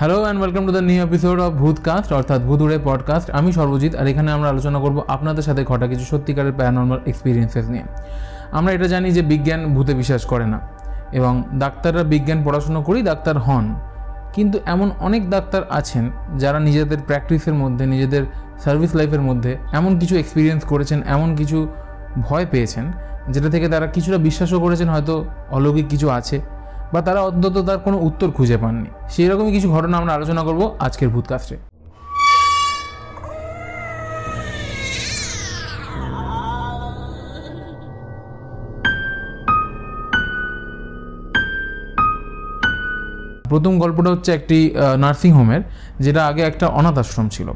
Hello and welcome to the new episode of Bhootcast অর্থাৎ ভূতুড়ে podcast আমি সর্বজিৎ, আর এখানে আমরা আলোচনা করব আপনাদের সাথে ঘটা কিছু সত্যিকারের প্যারানর্মাল এক্সপিরিয়েন্সেস নিয়ে। আমরা এটা জানি যে বিজ্ঞান ভূতে বিশ্বাস করে না, এবং ডাক্তাররা বিজ্ঞান পড়াশুনো করেই ডাক্তার হন। কিন্তু এমন অনেক ডাক্তার আছেন যারা নিজেদের প্র্যাকটিসের মধ্যে, নিজেদের সার্ভিস লাইফের মধ্যে এমন কিছু এক্সপিরিয়েন্স করেছেন, এমন কিছু ভয় পেয়েছেন, যেটা থেকে তারা কিছুটা বিশ্বাসও করেছেন, হয়তো অলৌকিক কিছু আছে। বা তারা অন্তত তার কোনো উত্তর খুঁজে পাননি। সেই রকমই কিছু ঘটনা আমরা আলোচনা করব আজকের ভূতকাস্টে। প্রথম গল্পটা হচ্ছে একটি নার্সিং হোমের যেটা আগে একটা অনাথ আশ্রম ছিল।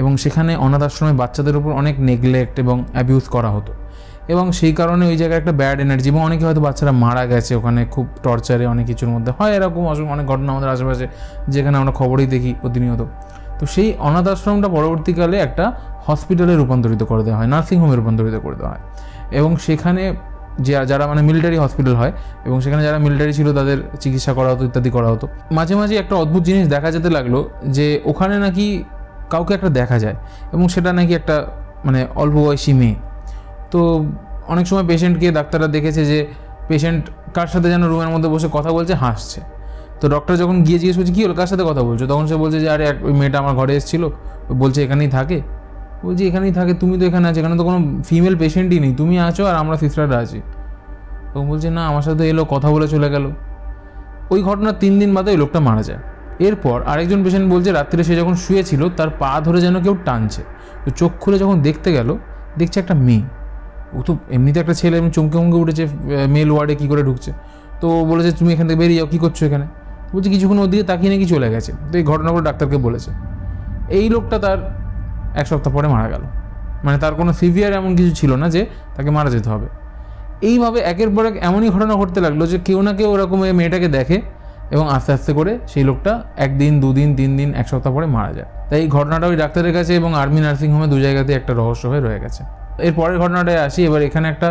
এবং সেখানে অনাথ আশ্রমে বাচ্চাদের উপর অনেক নেগলেক্ট এবং অ্যাবিউজ করা হতো। এবং সেই কারণে ওই জায়গায় একটা ব্যাড এনার্জি এবং অনেকে হয়তো বাচ্চারা মারা গেছে ওখানে খুব টর্চারে অনেক কিছুর মধ্যে। হয় এরকম অনেক ঘটনা আমাদের আশেপাশে যেখানে আমরা খবরেই দেখি প্রতিনিয়ত। তো সেই অনাথ আশ্রমটা পরবর্তীকালে একটা হসপিটালে রূপান্তরিত করে দেওয়া হয় নার্সিং হোমে রূপান্তরিত করে দেওয়া হয়। এবং সেখানে যে, যারা মানে মিলিটারি হসপিটাল হয় এবং সেখানে যারা মিলিটারি ছিল তাদের চিকিৎসা করা হতো, ইত্যাদি করা হতো। মাঝে মাঝে একটা অদ্ভুত জিনিস দেখা যেতে লাগল যে, ওখানে নাকি কাউকে একটা দেখা যায় এবং সেটা নাকি একটা মানে অল্প বয়সী মেয়ে। তো অনেক সময় পেশেন্টকে ডাক্তাররা দেখেছে যে পেশেন্ট কার সাথে যেন রুমের মধ্যে বসে কথা বলছে, হাসছে। তো ডক্টর যখন গিয়ে জিজ্ঞেস করছে, কী হলো? কার সাথে কথা বলছো? তখন সে বলছে যে, আরে, এক ওই মেয়েটা আমার ঘরে এসেছিল। বলছে, এখানেই থাকে। বলছি, এখানেই থাকে, তুমি তো এখানে আছো। এখানে তো কোনো ফিমেল পেশেন্টই নেই। তুমি আছো আর আমরা সিস্টাররা আছি। তখন বলছে, না, আমার সাথে এলো, কথা বলে চলে গেল। ওই ঘটনার তিন দিন বাদে ওই লোকটা মারা যায়। এরপর আরেকজন পেশেন্ট বলছে, রাত্রে সে যখন শুয়েছিল, তার পা ধরে যেন কেউ টানছে। তো চোখ খুলে যখন দেখতে গেল, দেখছে একটা মেয়ে। ও তো এমনিতে একটা ছেলে এমনি চমকে মুমকে উঠেছে মেল ওয়ার্ডে কী করে ঢুকছে। তো বলেছে, তুমি এখান থেকে বেরিয়ে যাও, কী করছ এখানে? বলছে, কিছুক্ষণ ওদিকে দিকে তাকিয়ে নাকি চলে গেছে? তো এই ঘটনাগুলো ডাক্তারকে বলেছে। এই লোকটা তার এক সপ্তাহ পরে মারা গেল। মানে তার কোনো সিভিয়ার এমন কিছু ছিল না যে তাকে মারা যেতে হবে। এইভাবে একের পর এক এমনই ঘটনা ঘটতে লাগল যে কেউ না কেউ ওরকম এই মেয়েটাকে দেখে এবং আস্তে আস্তে করে সেই লোকটা একদিন, দুদিন, তিন দিন, এক সপ্তাহ পরে মারা যায়। তাই এই ঘটনাটা ওই ডাক্তারের কাছে এবং আর্মি নার্সিং হোমে দু জায়গাতে একটা রহস্য হয়ে রয়ে গেছে। এর পরের ঘটনাটায় আসি, এবার এখানে একটা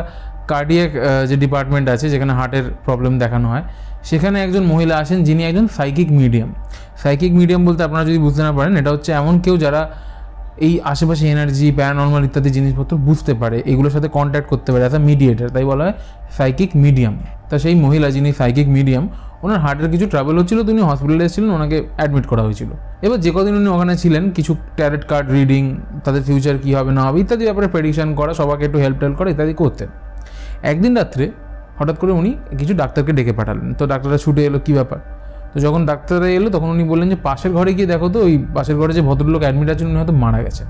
কার্ডিয়াক যে ডিপার্টমেন্ট আছে, যেখানে হার্টের প্রবলেম দেখানো হয়, সেখানে একজন মহিলা আসেন যিনি একজন সাইকিক মিডিয়াম সাইকিক মিডিয়াম বলতে আপনারা যদি বুঝতে না পারেন, এটা হচ্ছে এমন কেউ যারা এই আশেপাশে এনার্জি প্যারানর্মাল ইত্যাদি জিনিসপত্র বুঝতে পারে, এগুলোর সাথে কন্ট্যাক্ট করতে পারে অ্যাজ আ মিডিয়েটার তাই বলা হয় সাইকিক মিডিয়াম তা সেই মহিলা যিনি সাইকিক মিডিয়াম ওনার হার্টের কিছু ট্রাভেল হচ্ছিল তিনি হসপিটালে এসেছিলেন, ওনাকে অ্যাডমিট করা হয়েছিল। এবার যে কদিন উনি ওখানে ছিলেন, কিছু ট্যারেট কার্ড রিডিং তাদের ফিউচার কী হবে, না হবে, ইত্যাদি ব্যাপারে প্রেডিকশান করা, সবাইকে একটু হেল্প টেল্প করা, ইত্যাদি করতেন। একদিন রাত্রে হঠাৎ করে উনি কিছু ডাক্তারকে ডেকে পাঠালেন। তো ডাক্তাররা ছুটে এলো, কী ব্যাপার? তো যখন ডাক্তাররা এলো, তখন উনি বললেন যে, পাশের ঘরে গিয়ে দেখো তো, ওই পাশের ঘরে যে ভদ্রলোক অ্যাডমিট আছেন, উনি হয়তো মারা গেছেন।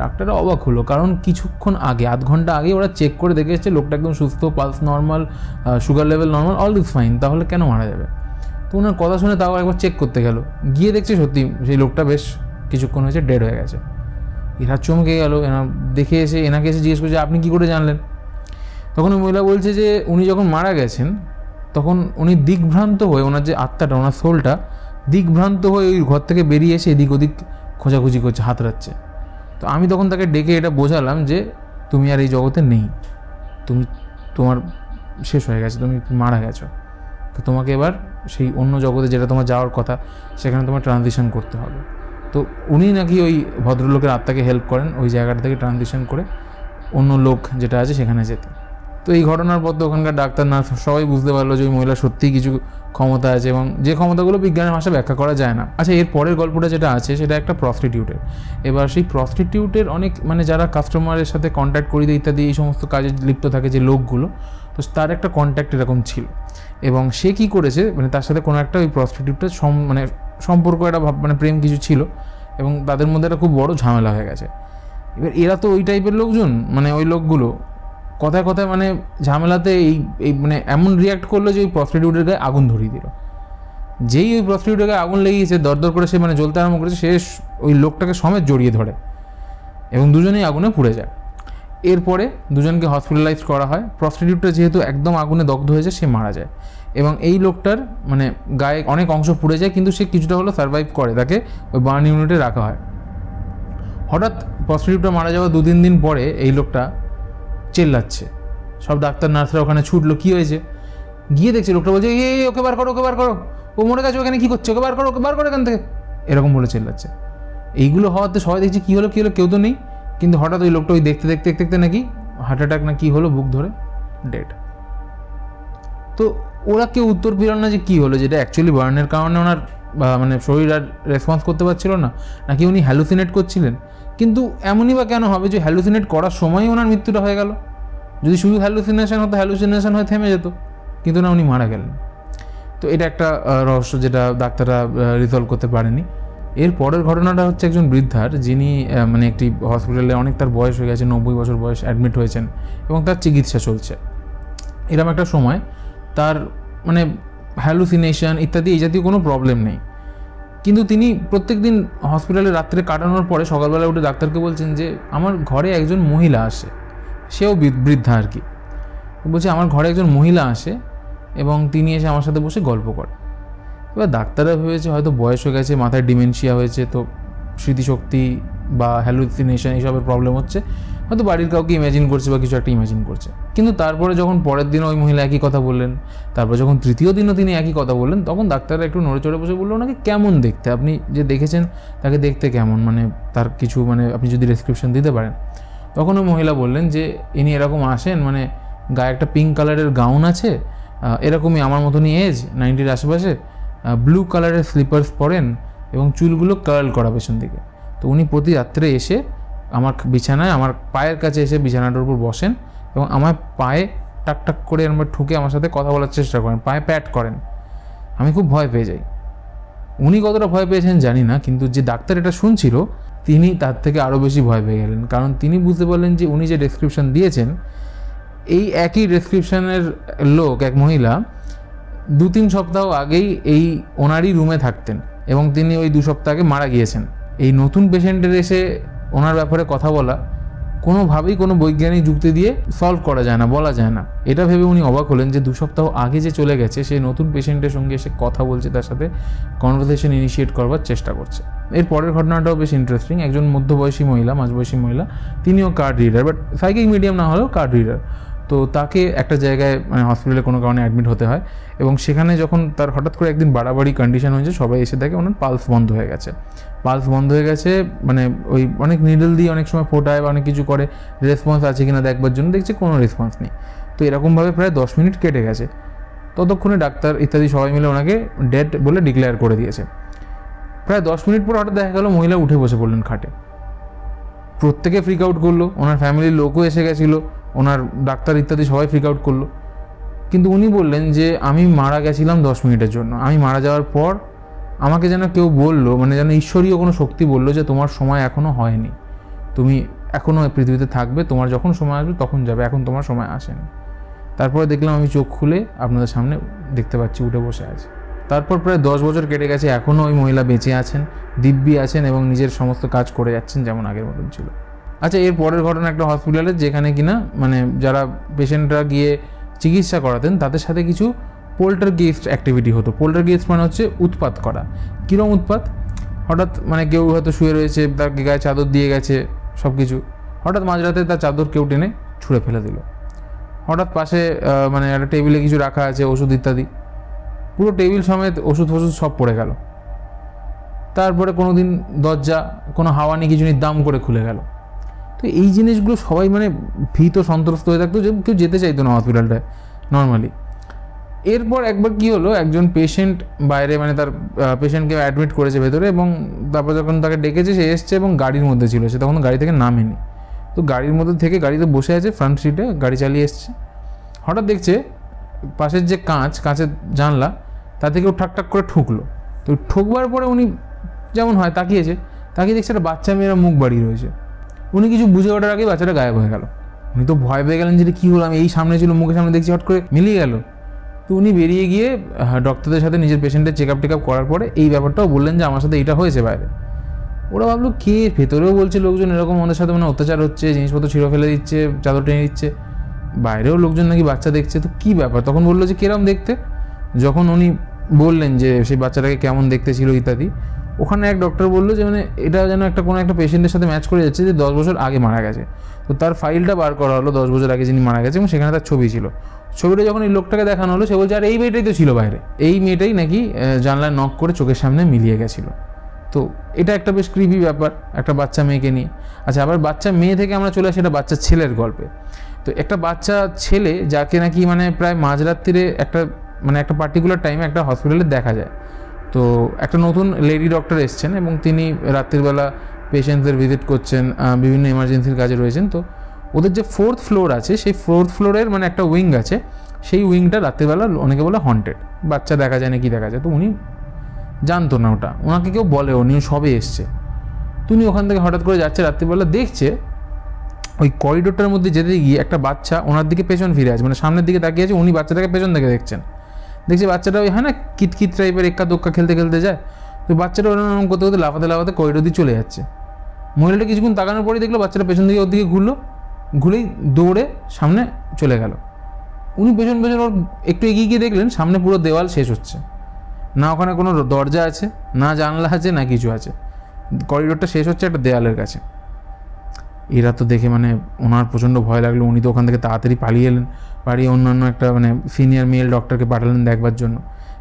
ডাক্তাররা অবাক হলো, কারণ কিছুক্ষণ আগে, আধ ঘণ্টা আগে ওরা চেক করে দেখে এসেছে লোকটা একদম সুস্থ pulse normal sugar level normal all is fine তাহলে কেন মারা যাবে? তো ওনার কথা শুনে তাও একবার চেক করতে গেল। গিয়ে দেখছে সত্যি সেই লোকটা বেশ কিছুক্ষণ হয়েছে ডেড হয়ে গেছে। এরা চমকে গেল এনা দেখে এসে, এনাকে এসে জিজ্ঞেস করছে, আপনি কী করে জানলেন? তখন ওই মহিলা বলছে যে, উনি যখন মারা গেছেন, তখন উনি দিকভ্রান্ত হয়ে, ওনার যে আত্মাটা, ওনার সোলটা দিকভ্রান্ত হয়ে ওই ঘর থেকে বেরিয়ে এসে এদিক ওদিক খোঁজাখুঁজি করছে, হাতড়াচ্ছে। তো আমি তখন তাকে ডেকে এটা বোঝালাম যে তুমি আর এই জগতে নেই। তুমি, তোমার শেষ হয়ে গেছে, তুমি মারা গেছো। তো তোমাকে এবার সেই অন্য জগতে যেটা তোমার যাওয়ার কথা, সেখানে তোমার ট্রানজিশন করতে হবে। তো উনি নাকি ওই ভদ্রলোকের আত্মাকে হেল্প করেন, ওই জায়গাটা থেকে ট্রানজিশন করে অন্য লোক যেটা আছে সেখানে যেতে। তো এই ঘটনার পর তো ওখানকার ডাক্তার, নার্স সবাই বুঝতে পারল যে ওই মহিলা সত্যিই কিছু ক্ষমতা আছে এবং যে ক্ষমতাগুলো বিজ্ঞানের ভাষায় ব্যাখ্যা করা যায় না। আচ্ছা এর পরের গল্পটা যেটা আছে সেটা একটা প্রস্টিটিউটের এবার সেই প্রস্টিটিউটের অনেক মানে যারা কাস্টমারের সাথে কন্ট্যাক্ট করিয়ে দেয় ইত্যাদি, এই সমস্ত কাজে লিপ্ত থাকে যে লোকগুলো, তো তার একটা কন্ট্যাক্ট এরকম ছিল। এবং সে কি করেছে মানে তার সাথে কোনো একটা ওই প্রস্টিটিউটের সম মানে সম্পর্ক, একটা ভাব মানে প্রেম কিছু ছিল এবং তাদের মধ্যে একটা খুব বড় ঝামেলা হয়ে গেছে। এবার এরা তো ওই টাইপের লোকজন মানে ওই লোকগুলো। কথায় কথায় মানে ঝামেলাতে এই এই মানে এমন রিয়াক্ট করল যে ওই প্রস্টিটিউটের গায়ে আগুন ধরিয়ে দিল। যেই ওই প্রস্টিটিউটের গায়ে আগুন লেগেছে, দরদর করে সে মানে জ্বলতে আরম্ভ করেছে, সে ওই লোকটাকে সমেত জড়িয়ে ধরে এবং দুজনেই আগুনে পুড়ে যায়। এরপরে দুজনকে হসপিটালাইজ করা হয়। প্রস্টিটিউটটা যেহেতু একদম আগুনে দগ্ধ হয়েছে, সে মারা যায় এবং এই লোকটার মানে গায়ে অনেক অংশ পুড়ে যায়, কিন্তু সে কিছুটা হলো সার্ভাইভ করে। তাকে ওই বার্ন ইউনিটে রাখা হয়। হঠাৎ প্রস্টিটিউটটা মারা যাওয়া দু তিন দিন পরে এই লোকটা চেল্লাচ্ছে। সব ডাক্তার, নার্সরা ওখানে ছুটলো, কী হয়েছে? গিয়ে দেখছে, লোকটা বলছে এ ওকে বার করো, ওকে বার করো। ও মরে গেছে, ওখানে কী করছে? ওকে বার করো, ওকে বার করো এখান থেকে। এরকম বলে চেল্লাচ্ছে। এইগুলো হওয়াতে সবাই দেখছে, কী হলো কী হলো, কেউ তো নেই। কিন্তু হঠাৎ ওই লোকটা ওই দেখতে দেখতে দেখতে দেখতে নাকি হার্ট অ্যাটাক না কী হলো, বুক ধরে ডেড তো ওরা কেউ উত্তর পেল না যে কী হলো, যেটা অ্যাকচুয়ালি বার্নের কারণে ওনার মানে শরীর আর রেসপন্স করতে পারছিল না, নাকি উনি হ্যালুসিনেট করছিলেন? কিন্তু এমনই বা কেন হবে যে হ্যালুসিনেট করার সময়ই ওনার মৃত্যুটা হয়ে গেল? যদি শুধু হ্যালুসিনেশন হতো হ্যালুসিনেশন হয়ে থেমে যেত, কিন্তু না, উনি মারা গেলেন। তো এটা একটা রহস্য যেটা ডাক্তাররা রিজলভ করতে পারেনি। এর পরের ঘটনাটা হচ্ছে একজন বৃদ্ধার, যিনি মানে একটি হসপিটালে অনেক তার বয়স হয়ে গেছে, নব্বই বছর বয়স অ্যাডমিট হয়েছেন এবং তার চিকিৎসা চলছে। এরকম একটা সময় তার মানে হ্যালুসিনেশন ইত্যাদি, এই জাতীয় কোনো প্রবলেম নেই। কিন্তু তিনি প্রত্যেক দিন হসপিটালে রাত্রে কাটানোর পরে সকালবেলা উঠে ডাক্তারকে বলছেন যে, আমার ঘরে একজন মহিলা আসে। সেও বৃদ্ধা আর কি। বলছে, আমার ঘরে একজন মহিলা আসে এবং তিনি এসে আমার সাথে বসে গল্প করে এবার ডাক্তাররা ভেবেছে হয়তো বয়স হয়ে গেছে, মাথায় ডিমেনশিয়া হয়েছে, তো স্মৃতিশক্তি বা হ্যালুসিনেশন এইসবের প্রবলেম হচ্ছে। হয়তো বাড়ির কাউকে ইমাজিন করছে বা কিছু একটা ইমাজিন করছে। কিন্তু তারপরে যখন পরের দিন ওই মহিলা একই কথা বললেন, তারপর যখন তৃতীয় দিনও তিনি একই কথা বললেন, তখন ডাক্তাররা একটু নড়ে চড়ে বসে বলল, ওনাকে কেমন দেখতে? আপনি যে দেখেছেন, তাকে দেখতে কেমন? মানে তার কিছু মানে আপনি যদি ডেসক্রিপশন দিতে পারেন। তখন ওই মহিলা বললেন যে, ইনি এরকম আসেন মানে গায়ে একটা পিঙ্ক কালারের গাউন আছে এরকমই আমার মতনই এজ নাইনটির আশেপাশে ব্লু কালারের স্লিপার্স পরেন এবং চুলগুলো কার্ল করা পেছন দিকে। তো উনি প্রতি রাত্রে এসে আমার বিছানায়, আমার পায়ের কাছে এসে বিছানাটার উপর বসেন এবং আমার পায়ে টাক টাক করে আমার ঠুকে আমার সাথে কথা বলার চেষ্টা করেন, পায়ে প্যাট করেন। আমি খুব ভয় পেয়ে যাই। উনি কতটা ভয় পেয়েছেন জানি না, কিন্তু যে ডাক্তার এটা শুনছিল, তিনি তার থেকে আরও বেশি ভয় পেয়ে গেলেন। কারণ তিনি বুঝতে পারলেন যে উনি যে ডেসক্রিপশন দিয়েছেন, এই একই ডেসক্রিপশনের লোক, এক মহিলা দু তিন সপ্তাহ আগেই এই ওনারই রুমে থাকতেন এবং তিনি ওই দু সপ্তাহ আগে মারা গিয়েছেন। এই নতুন পেশেন্টের এসে ওনার ব্যাপারে কথা বলা, কোনোভাবেই কোনো বৈজ্ঞানিক যুক্তি দিয়ে সলভ করা যায় না, বলা যায় না। এটা ভেবে উনি অবাক হলেন যে দু সপ্তাহ আগে যে চলে গেছে সে নতুন পেশেন্টের সঙ্গে এসে কথা বলছে, তার সাথে কনভারসেশন ইনিশিয়েট করবার চেষ্টা করছে। এর পরের ঘটনাটাও বেশ ইন্টারেস্টিং একজন মধ্যবয়সী মহিলা, মাঝবয়সী মহিলা, তিনিও card reader but psychic medium না হলেও কার্ড রিডার তো তাকে একটা জায়গায় মানে হসপিটালে কোনো কারণে অ্যাডমিট হতে হয় এবং সেখানে যখন তার হঠাৎ করে একদিন বাড়াবাড়ি কন্ডিশন হয়েছে, সবাই এসে দেখে ওনার পালস বন্ধ হয়ে গেছে। পালস বন্ধ হয়ে গেছে মানে ওই অনেক নিডল দিয়ে অনেক সময় ফোটায় বা অনেক কিছু করে রেসপন্স আছে কিনা দেখবার জন্য, দেখছে কোনো রেসপন্স নেই। তো এরকমভাবে প্রায় দশ মিনিট কেটে গেছে। ততক্ষণে ডাক্তার ইত্যাদি সবাই মিলে ওনাকে ডেড বলে ডিক্লেয়ার করে দিয়েছে। প্রায় দশ মিনিট পর হঠাৎ দেখা গেল মহিলা উঠে বসে পড়লেন খাটে। প্রত্যেকে ফ্রিক আউট করল, ওনার ফ্যামিলির লোকও এসে গেছিল ওনার ডাক্তার ইত্যাদি সবাই ফ্রিক আউট করল। কিন্তু উনি বললেন যে, আমি মারা গেছিলাম দশ মিনিটের জন্য। আমি মারা যাওয়ার পর আমাকে যেন কেউ বলল মানে যেন ঈশ্বরীয় কোনো শক্তি বলল যে, তোমার সময় এখনও হয়নি। তুমি এখনও পৃথিবীতে থাকবে। তোমার যখন সময় আসবে, তখন যাবে। এখন তোমার সময় আসেনি। তারপরে দেখলাম আমি চোখ খুলে আপনাদের সামনে দেখতে পাচ্ছি, উঠে বসে আছে। তারপর প্রায় দশ বছর কেটে গেছে এখনও ওই মহিলা বেঁচে আছেন, দিব্যি আছেন এবং নিজের সমস্ত কাজ করে যাচ্ছেন যেমন আগের মতন ছিল। আচ্ছা এর পরের ঘটনা একটা হসপিটালে যেখানে কিনা মানে যারা পেশেন্টরা গিয়ে চিকিৎসা করাতেন, তাদের সাথে কিছু পোল্টার গেস্ট অ্যাক্টিভিটি হতো। পোল্টার গেস্ট মানে হচ্ছে উৎপাত করা। কীরকম উৎপাত? হঠাৎ মানে কেউ হয়তো শুয়ে রয়েছে তার গায়ে চাদর দিয়ে গেছে সব কিছু হঠাৎ মাঝরাতে তার চাদর কেউ টেনে ছুঁড়ে ফেলে দিল। হঠাৎ পাশে মানে একটা টেবিলে কিছু রাখা আছে, ওষুধ ইত্যাদি। পুরো টেবিল সমেত ওষুধ ফষুধ সব পড়ে গেল। তারপরে কোনো দিন দরজা, কোনো হাওয়া নিয়ে কিছু নিয়ে দাম করে খুলে গেল। তো এই জিনিসগুলো সবাই মানে ভীত সন্ত্রস্ত হয়ে থাকতো যে কেউ যেতে চাইতো না হসপিটালটায় নর্মালি এরপর একবার কি হলো, একজন পেশেন্ট বাইরে মানে তার পেশেন্টকে অ্যাডমিট করেছে ভেতরে এবং তারপর যখন তাকে ডেকেছে, সে এসছে এবং গাড়ির মধ্যে ছিল, সে তখন গাড়ি থেকে নামেনি। তো গাড়ির মধ্যে থেকে গাড়িতে বসে আছে ফ্রন্ট সিটে গাড়ি চালিয়ে এসছে। হঠাৎ দেখছে পাশের যে কাঁচ, কাঁচের জানলা তা থেকে ও ঠাক ঠাক করে ঠুকলো। তো ঠুকবার পরে উনি যেমন হয় তাকিয়েছে, তাকিয়ে দেখছে একটা বাচ্চা মেয়েরা মুখ বাড়িয়ে রয়েছে। উনি কিছু বুঝে ওঠার আগেই বাচ্চাটা গায়েব হয়ে গেল। উনি তো ভয় পেয়ে গেলেন যে এটা কী হলো? আমি এই সামনে ছিল, মুখের সামনে দেখছি, হট করে মিলিয়ে গেল। তো উনি বেরিয়ে গিয়ে ডক্টরদের সাথে নিজের পেশেন্টের চেক আপ টেক আপ করার পরে এই ব্যাপারটাও বললেন যে আমার সাথে এইটা হয়েছে বাইরে। ওরা ভাবলো, কে? ভেতরেও বলছে লোকজন, এরকম আমাদের সাথে মানে অত্যাচার হচ্ছে, জিনিসপত্র ছিঁড়ে ফেলে দিচ্ছে, চাদর টেনে দিচ্ছে। বাইরেও লোকজন নাকি বাচ্চা দেখছে, তো কী ব্যাপার? তখন বলল যে, কিরম দেখতে? যখন উনি বললেন যে, সেই বাচ্চাটাকে কেমন দেখতে ছিল ইত্যাদি ওখানে এক ডক্টর বলল যে মানে এটা যেন একটা কোনো একটা পেশেন্টের সাথে ম্যাচ করে যাচ্ছে যে দশ বছর আগে মারা গেছে। তো তার ফাইলটা বার করা হলো দশ বছর আগে যিনি মারা গেছে এবং সেখানে তার ছবি ছিল। ছবিটা যখন এই লোকটাকে দেখানো হলো, সে বলছে, আর এই মেয়েটাই তো ছিল বাইরে। এই মেয়েটাই নাকি জানলায় নক করে চোখের সামনে মিলিয়ে গেছিল। তো এটা একটা বেশ ক্রিপি ব্যাপার, একটা বাচ্চা মেয়েকে নিয়ে। আচ্ছা আবার বাচ্চা মেয়ে থেকে আমরা চলে আসি এটা বাচ্চা ছেলের গল্পে। তো একটা বাচ্চা ছেলে যাকে নাকি মানে প্রায় মাঝরাত্রিরে একটা মানে একটা পার্টিকুলার টাইমে একটা হসপিটালে দেখা যায়। তো একটা নতুন লেডি ডক্টর এসছেন এবং তিনি রাত্রিবেলা পেশেন্টদের ভিজিট করছেন বিভিন্ন এমার্জেন্সির কাজে রয়েছেন। তো ওদের যে ফোর্থ ফ্লোর আছে, সেই ফোর্থ ফ্লোরের মানে একটা উইং আছে, সেই উইংটা রাত্রিবেলা অনেকে বলে হন্টেড বাচ্চা দেখা যায় না, কি দেখা যায়? তো উনি জানতো না ওটা। ওনাকে কেউ বলে, উনি সবে এসছে। তুমি ওখান থেকে হঠাৎ করে যাচ্ছে রাত্রিবেলা দেখছে, ওই করিডোরটার মধ্যে যেতে গিয়ে একটা বাচ্চা ওনার দিকে পেছন ফিরে আছে মানে সামনের দিকে তাকিয়ে আছে, উনি বাচ্চাটাকে পেছন থেকে দেখছেন। দেখছি বাচ্চাটা ওই, হয় না কিতকিত টাইপের এক্কা দোক্কা খেলতে খেলতে যায়। তো বাচ্চাটা ওরকম করতে করতে লাফাতে লাফাতে করিডোর দিয়ে চলে যাচ্ছে। মহিলাটা কিছুক্ষণ তাকানোর পরেই দেখল বাচ্চাটা পেছন দিকে ওর দিকে ঘুরলো, ঘুরেই দৌড়ে সামনে চলে গেল। উনি পেছন পেছন ওর একটু এগিয়ে গিয়ে দেখলেন, সামনে পুরো দেওয়াল শেষ হচ্ছে। না ওখানে কোনো দরজা আছে, না জানলা আছে, না কিছু আছে। করিডোরটা শেষ হচ্ছে একটা দেওয়ালের কাছে। এরা তো দেখে মানে ওনার প্রচণ্ড ভয় লাগল। উনি তো ওখান থেকে তাড়াতাড়ি পালিয়ে এলেন। পালিয়ে অন্যান্য একটা মানে সিনিয়র মেল ডক্টরকে পাঠালেন দেখবার জন্য।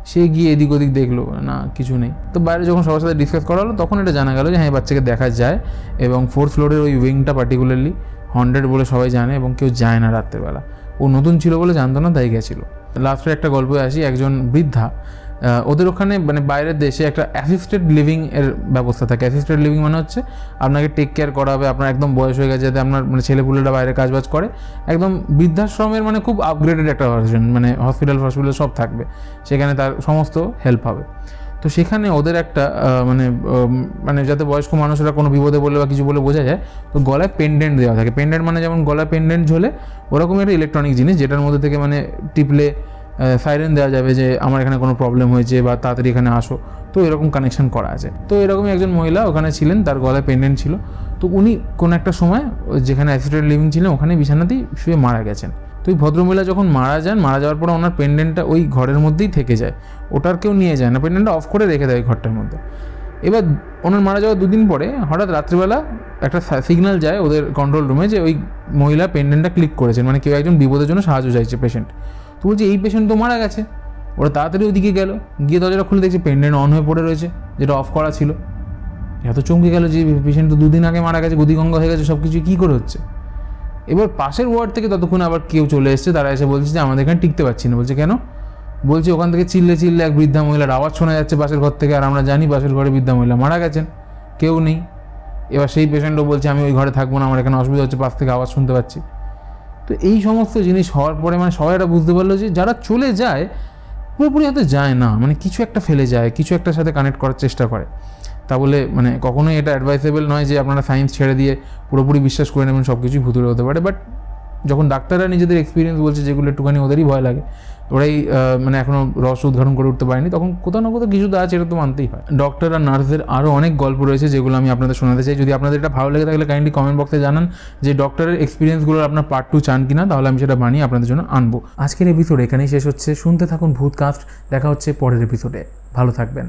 সে গিয়ে এদিক ওদিক দেখল না, কিছু নেই। তো বাইরে যখন সবার সাথে ডিসকাস করা হলো, তখন এটা জানা গেল যে হ্যাঁ বাচ্চাকে দেখা যায়। এবং ফোর্থ ফ্লোরের ওই উইংটা পার্টিকুলারলি হন্ড্রেড বলে সবাই জানে এবং কেউ যায় না রাত্রেবেলা। ও নতুন ছিল বলে জানতো না, তাই গেছিল। লাস্টে একটা গল্পে আসি, একজন বৃদ্ধা ওদের ওখানে মানে বাইরের দেশে একটা অ্যাসিস্টেড লিভিং এর ব্যবস্থা থাকে। অ্যাসিস্টেড লিভিং মানে হচ্ছে আপনাকে টেক কেয়ার করা হবে আপনার একদম বয়স হয়ে গেছে, যাতে আপনার মানে ছেলেপুলেরা বাইরে কাজবাজ করে। একদম বৃদ্ধাশ্রমের মানে খুব আপগ্রেডেড একটা ভার্সন মানে হসপিটাল হসপিটাল সব থাকবে। সেখানে তার সমস্ত হেল্প হবে। তো সেখানে ওদের একটা মানে মানে যাতে বয়স্ক মানুষরা কোনো বিপদে বলে বা কিছু বলে বোঝা যায়, তো গলায় পেন্ডেন্ট দেওয়া থাকে। পেন্ডেন্ট মানে যেমন গলায় পেন্ডেন্ট ঝোলে ওরকম একটা ইলেকট্রনিক জিনিস যেটার মধ্যে থেকে মানে টিপলে সাইরেন দেওয়া যাবে যে আমার এখানে কোনো প্রবলেম হয়েছে বা তাড়াতাড়ি এখানে আসো। তো এরকম কানেকশন করা আছে। তো এরকমই একজন মহিলা ওখানে ছিলেন, তার গলায় পেন্ডেন্ট ছিল। তো উনি কোনো একটা সময় যেখানে অ্যাসিস্টেড লিভিং ছিলেন, ওখানে বিছানাতেই শুয়ে মারা গেছেন। তো ওই ভদ্রমহিলা যখন মারা যান, মারা যাওয়ার পরে ওনার পেন্ডেন্টটা ওই ঘরের মধ্যেই থেকে যায়। ওটার কেউ নিয়ে যায় না। পেন্ডেন্টটা অফ করে রেখে দেয় ঘরটার মধ্যে। এবার ওনার মারা যাওয়ার দুদিন পরে হঠাৎ রাত্রিবেলা একটা সিগন্যাল যায় ওদের কন্ট্রোল রুমে যে ওই মহিলা পেন্ডেন্টটা ক্লিক করেছেন। মানে কেউ একজন বিপদের জন্য সাহায্য চাইছে পেশেন্ট তো বলছে এই পেশেন্ট তো মারা গেছে। ওরা তাড়াতাড়ি ওদিকে গেল, গিয়ে দরজাটা খুলে দেখছে পেন্ডেন্ট অন হয়ে পড়ে রয়েছে, যেটা অফ করা ছিল। এত চমকে গেল যে পেশেন্ট তো দুদিন আগে মারা গেছে, গদিগঙ্গা হয়ে গেছে সব কিছু কী করে হচ্ছে? এবার পাশের ওয়ার্ড থেকে ততক্ষণ আবার কেউ চলে এসেছে, তারা এসে বলছে যে আমাদের এখানে টিকতে পারছি না। বলছে, কেন? বলছে, ওখান থেকে চিল্লে চিল্লে এক বৃদ্ধা মহিলার আওয়াজ শোনা যাচ্ছে পাশের ঘর থেকে, আর আমরা জানি পাশের ঘরে বৃদ্ধা মহিলা মারা গেছেন, কেউ নেই। এবার সেই পেশেন্টও বলছে, আমি ওই ঘরে থাকব না, আমার এখানে অসুবিধা হচ্ছে, পাশ থেকে আওয়াজ শুনতে পাচ্ছি। তো এই সমস্ত জিনিস হওয়ার পরে মানে সবাই এটা বুঝতে পারল যে যারা চলে যায়, পুরোপুরি হয়তো যায় না। মানে কিছু একটা ফেলে যায়, কিছু একটার সাথে কানেক্ট করার চেষ্টা করে। তা বলে মানে কখনোই এটা অ্যাডভাইসেবল নয় যে আপনারা সায়েন্স ছেড়ে দিয়ে পুরোপুরি বিশ্বাস করে নেবেন সব কিছুই ভুতুরে হতে পারে। বাট যখন ডাক্তাররা নিজেদের এক্সপিরিয়েন্স বলছে, যেগুলো একটুখানি ওদেরই ভয় লাগে ওরাই মানে এখনও রস উদ্ঘাটন করে উঠতে পারেনি। তখন কোথাও না কোথাও কিছু তো আছে এটা তো মানতেই হয়। ডক্টর আর নার্সদের আরও অনেক গল্প রয়েছে, যেগুলো আমি আপনাদের শোনাতে চাই। যদি আপনাদের এটা ভালো লেগে থাকলে কাইন্ডলি কমেন্ট বক্সে জানান যে ডক্টরের এক্সপিরিয়েন্সগুলো আপনার পার্ট টু চান কিনা, তাহলে আমি সেটা বানিয়ে আপনাদের জন্য আনব। আজকের এপিসোড এখানেই শেষ হচ্ছে। শুনতে থাকুন ভূতকাস্ট। দেখা হচ্ছে পরের এপিসোডে ভালো থাকবেন।